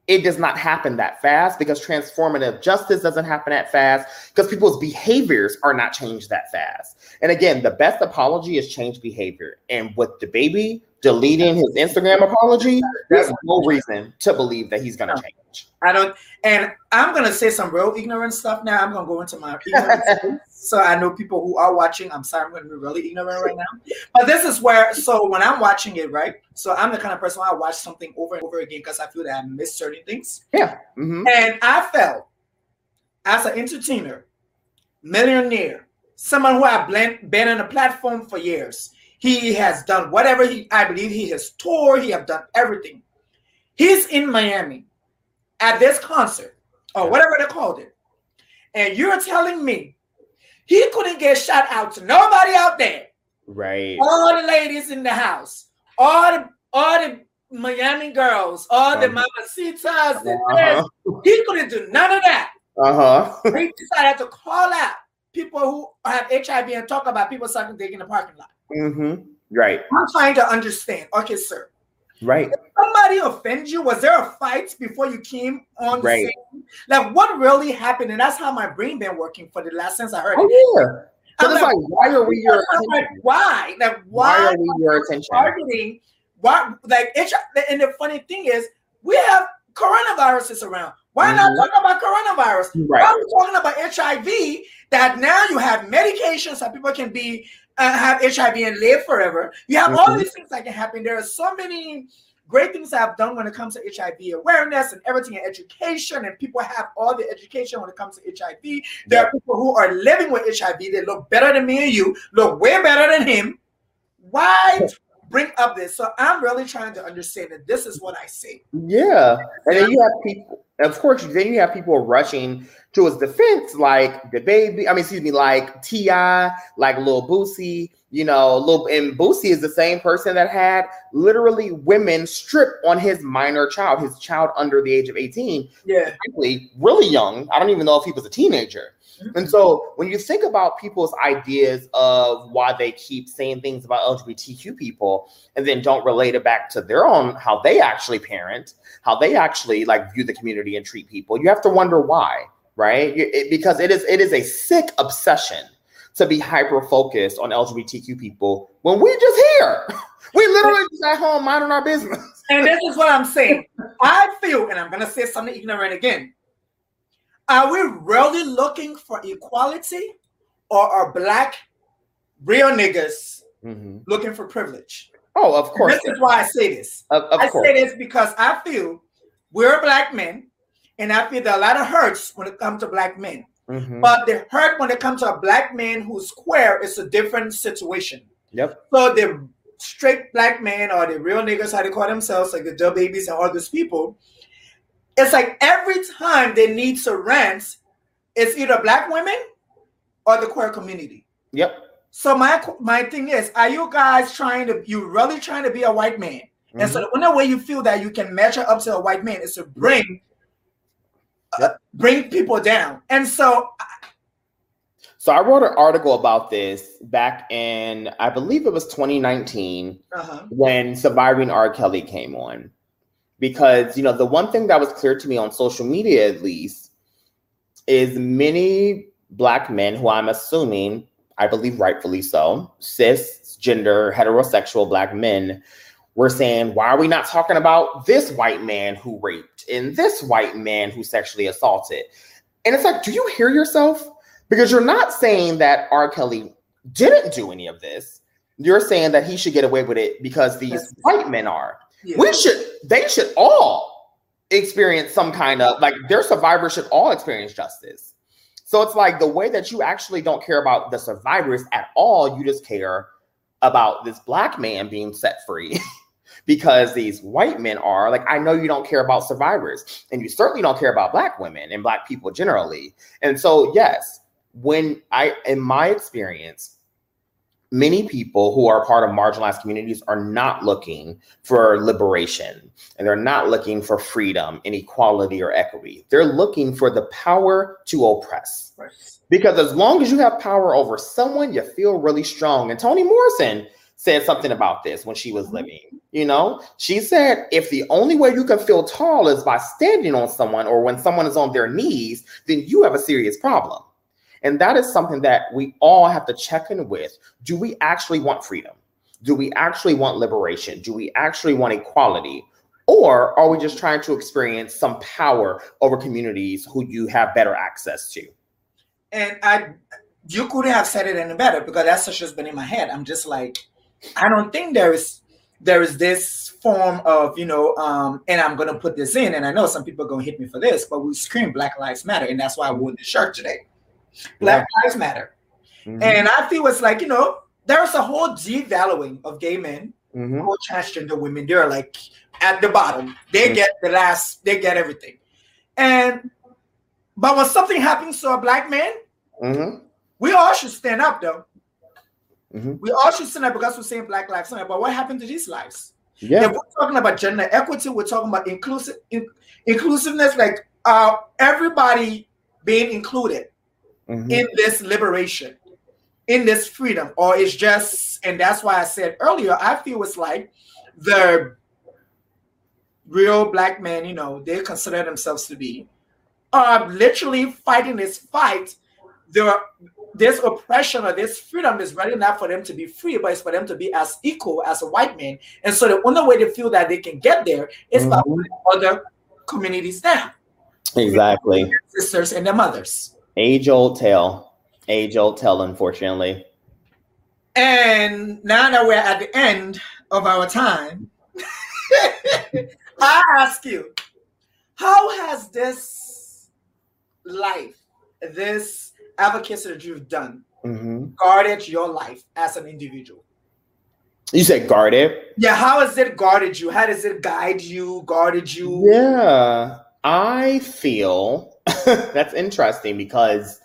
It does not happen that fast because transformative justice doesn't happen that fast because people's behaviors are not changed that fast. And again, the best apology is change behavior. And with DaBaby deleting his Instagram apology, there's no reason to believe that he's going to change. I don't, and I'm gonna say some real ignorant stuff now. I'm gonna go into my ignorance, (laughs) so I know people who are watching. I'm sorry, I'm gonna be really ignorant right now. But this is where, so when I'm watching it, right? So I'm the kind of person I watch something over and over again because I feel that I miss certain things. Yeah. Mhm. And I felt as an entertainer, millionaire, someone who I've been been on a platform for years. He has done whatever he, I believe he has toured, he have done everything. He's in Miami at this concert or whatever they called it. And you're telling me he couldn't get shout out to nobody out there. Right. All the ladies in the house, all the all the Miami girls, all the Uh-huh. mamacitas, the Uh-huh. he couldn't do none of that. Uh huh. He decided to call out people who have HIV and talk about people sucking dick in the parking lot. hmm Right. I'm trying to understand. Okay, sir. Right. If somebody offend you, was there a fight before you came on right. scene? Like what really happened? And that's how my brain been working for the last since I heard oh, it. Yeah. So it's like, like, why are we your like, why? Like why, why are we your attention? Targeting why like it's and the funny thing is we have coronaviruses around. Why mm-hmm. not talk about coronavirus? Right. Why are we talking about HIV? That now you have medications that people can be uh, have HIV and live forever. You have mm-hmm. all these things that can happen. There are so many great things I've done when it comes to HIV awareness and everything in education, and people have all the education when it comes to HIV. There are people who are living with HIV. They look better than me and you, look way better than him. Why bring up this? So I'm really trying to understand that this is what I see. Yeah, and then you have people. Of course, then you have people rushing to his defense, like DaBaby. I mean, excuse me, like T.I., like Lil Boosie you know, little and Boosie is the same person that had literally women strip on his minor child, his child under the age of 18. Yeah. Frankly, really young. I don't even know if he was a teenager. Mm-hmm. And so when you think about people's ideas of why they keep saying things about LGBTQ people and then don't relate it back to their own how they actually parent, how they actually like view the community and treat people, you have to wonder why, right? It, because it is it is a sick obsession to be hyper focused on LGBTQ people when we just here. (laughs) We literally just at home minding our business. And this is what I'm saying. I feel, and I'm gonna say something ignorant again. Are we really looking for equality, or are black real niggas mm-hmm. looking for privilege? Oh, of course. This is why I say this. Of, of I course. say this because I feel we're black men, and I feel that a lot of hurts when it comes to black men. Mm-hmm. But the hurt when it comes to a black man who's queer is a different situation. Yep. So the straight black man or the real niggas, how they call themselves, like the DaBabies and all these people, it's like every time they need to rant, it's either black women or the queer community. Yep. So my my thing is, are you guys trying to you really trying to be a white man? Mm-hmm. And so the only way you feel that you can measure up to a white man is to bring uh, bring people down. And so so I wrote an article about this back in, I believe it was 2019 uh-huh. when Surviving R. Kelly came on. Because, you know, the one thing that was clear to me on social media, at least, is many Black men who I'm assuming, I believe rightfully so, cisgender, heterosexual Black men were saying, why are we not talking about this white man who raped and this white man who sexually assaulted? And it's like, do you hear yourself? Because you're not saying that R. Kelly didn't do any of this. You're saying that he should get away with it because these white men are. Yeah. We should, they should all experience some kind of like their survivors should all experience justice. So it's like the way that you actually don't care about the survivors at all, you just care about this black man being set free. (laughs) because these white men are like i know you don't care about survivors and you certainly don't care about black women and black people generally and so yes when i in my experience many people who are part of marginalized communities are not looking for liberation and they're not looking for freedom and equality or equity they're looking for the power to oppress because as long as you have power over someone you feel really strong and toni morrison said something about this when she was mm-hmm. living. You know, she said if the only way you can feel tall is by standing on someone or when someone is on their knees, then you have a serious problem. And that is something that we all have to check in with. Do we actually want freedom? Do we actually want liberation? Do we actually want equality? Or are we just trying to experience some power over communities who you have better access to? And I, you couldn't have said it any better because that's just been in my head. I'm just like, I don't think there is there is this form of you know um and i'm gonna put this in and i know some people are gonna hit me for this but we scream black lives matter and that's why i wore the shirt today black yeah. lives matter mm-hmm. and i feel it's like you know there's a whole devaluing of gay men mm-hmm. or transgender women they're like at the bottom they mm-hmm. get the last they get everything and but when something happens to a black man mm-hmm. we all should stand up though Mm-hmm. We all should stand up because we're saying Black Lives Matter. But what happened to these lives? Yeah. If we're talking about gender equity, we're talking about inclusive in, inclusiveness, like uh, everybody being included mm-hmm. in this liberation, in this freedom, or it's just, and that's why I said earlier, I feel it's like the real black men, you know, they consider themselves to be, are literally fighting this fight. There, this oppression or this freedom is really not for them to be free, but it's for them to be as equal as a white man. And so the only way they feel that they can get there is mm-hmm. by other communities down. Exactly. sisters and their mothers. Age old tale. Age old tale, unfortunately. And now that we're at the end of our time, (laughs) I ask you, how has this life, this advocacy that you've done, mm-hmm. guarded your life as an individual? You said guarded? Yeah, how has it guarded you? How does it guide you, guarded you? Yeah, I feel (laughs) that's interesting because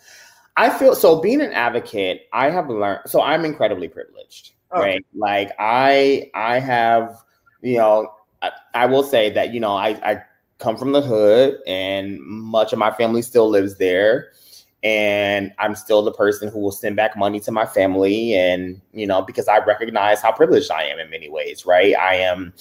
I feel so being an advocate, I have learned so I'm incredibly privileged, oh, okay. right? Like I I have, you know, I, I will say that, you know, I, I come from the hood and much of my family still lives there and I'm still the person who will send back money to my family and you know because I recognize how privileged I am in many ways right I am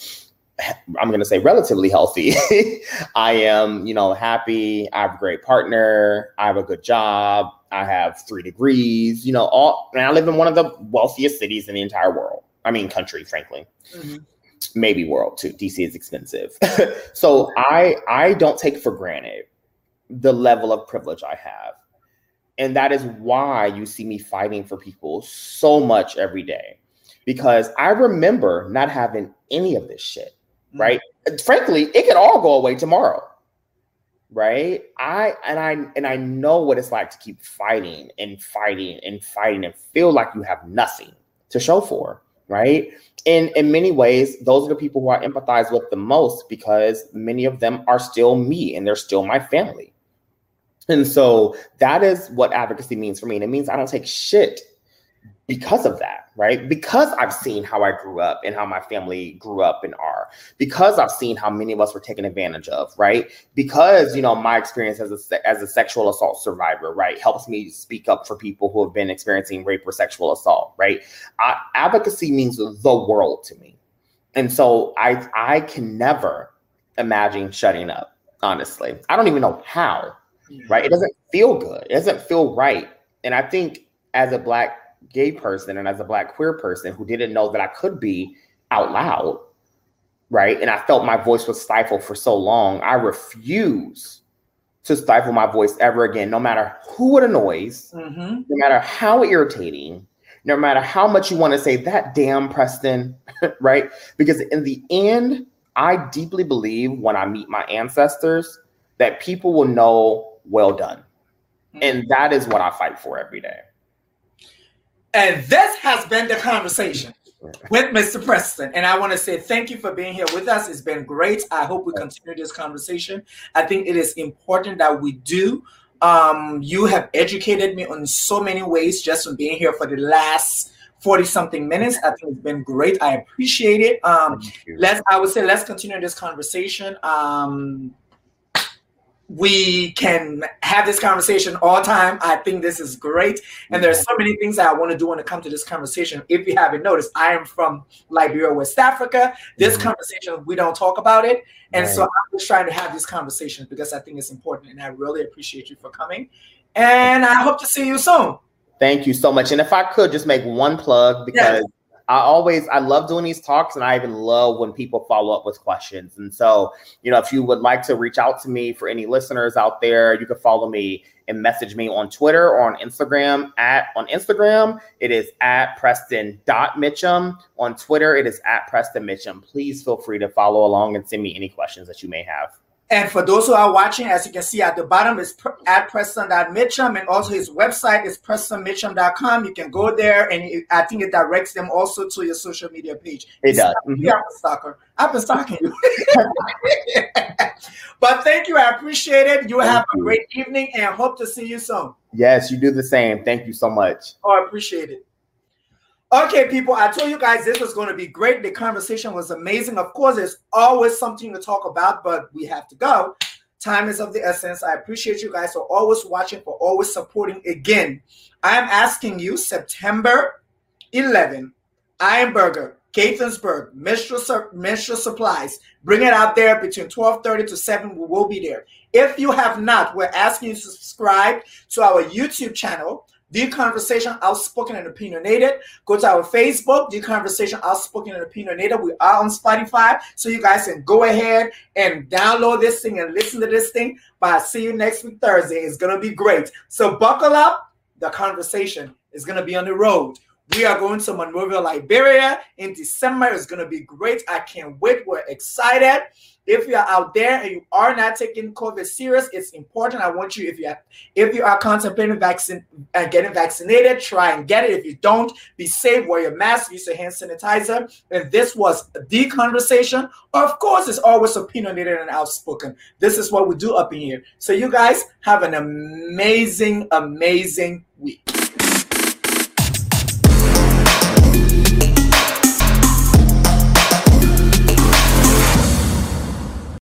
I'm going to say relatively healthy. (laughs) I am you know happy. I have a great partner. I have a good job. I have 3 degrees you know all and I live in one of the wealthiest cities in the entire world. I mean country frankly. Mm-hmm. maybe world too. DC is expensive. (laughs) So I I don't take for granted the level of privilege I have. And that is why you see me fighting for people so much every day. Because I remember not having any of this shit. Right? Mm-hmm. Frankly, it could all go away tomorrow. Right? I and I and I know what it's like to keep fighting and fighting and fighting and feel like you have nothing to show for, right? And in many ways, those are the people who I empathize with the most because many of them are still me and they're still my family and so that is what advocacy means for me. And it means I don't take shit because of that, right? Because I've seen how I grew up and how my family grew up and are, because I've seen how many of us were taken advantage of, right? Because, you know, my experience as a, as a sexual assault survivor, right, helps me speak up for people who have been experiencing rape or sexual assault, right? Uh, advocacy means the world to me. And so I, I can never imagine shutting up, honestly. I don't even know how right? It doesn't feel good. It doesn't feel right. And I think as a black gay person and as a black queer person who didn't know that I could be out loud, right? And I felt my voice was stifled for so long. I refuse to stifle my voice ever again, no matter who it annoys, mm-hmm. no matter how irritating, no matter how much you want to say that damn Preston, (laughs) right? Because in the end, I deeply believe when I meet my ancestors that people will know well done. Mm-hmm. And that is what I fight for every day. And this has been the conversation with Mr. Preston. And I want to say thank you for being here with us. It's been great. I hope we continue this conversation. I think it is important that we do. Um, you have educated me on so many ways just from being here for the last 40 something minutes. I think it's been great. I appreciate it. Um, let's I would say let's continue this conversation. Um, we can have this conversation all time. I think this is great. And there's so many things that I want to do when it comes to this conversation. If you haven't noticed, I am from Liberia, West Africa. This mm-hmm. conversation, we don't talk about it. And right. so I'm just trying to have these conversations because I think it's important. And I really appreciate you for coming. And I hope to see you soon. Thank you so much. And if I could just make one plug because yes. I always I love doing these talks and I even love when people follow up with questions. And so, you know, if you would like to reach out to me for any listeners out there, you can follow me and message me on Twitter or on Instagram at on Instagram, it is at Preston.Mitchum. On Twitter, it is at Preston Mitchum. Please feel free to follow along and send me any questions that you may have. And for those who are watching, as you can see at the bottom is at Preston.Mitchum and also his website is PrestonMitchum.com. You can go there and it, I think it directs them also to your social media page. It does. Mm-hmm. I'm a stalker. I've been stalking you. (laughs) but thank you. I appreciate it. You thank have you. a great evening and hope to see you soon. Yes, you do the same. Thank you so much. Oh, I appreciate it. Okay, people, I told you guys this was going to be great. The conversation was amazing. Of course, there's always something to talk about, but we have to go. Time is of the essence. I appreciate you guys for always watching, for always supporting. Again, I am asking you September 11, Iron Burger, Gaithersburg, menstrual, menstrual supplies. Bring it out there between 12:30 to 7. We will be there. If you have not, we're asking you to subscribe to our YouTube channel, The Conversation Outspoken and Opinionated. Go to our Facebook, The Conversation Outspoken and Opinionated. We are on Spotify, so you guys can go ahead and download this thing and listen to this thing. But I'll see you next week, Thursday. It's going to be great. So buckle up. The conversation is going to be on the road. We are going to Monrovia, Liberia in December. It's going to be great. I can't wait. We're excited. If you are out there and you are not taking COVID serious, it's important. I want you, if you are, if you are contemplating vaccine uh, getting vaccinated, try and get it. If you don't, be safe. Wear your mask. Use your hand sanitizer. And this was the conversation. Of course, it's always opinionated and outspoken. This is what we do up in here. So you guys have an amazing, amazing week.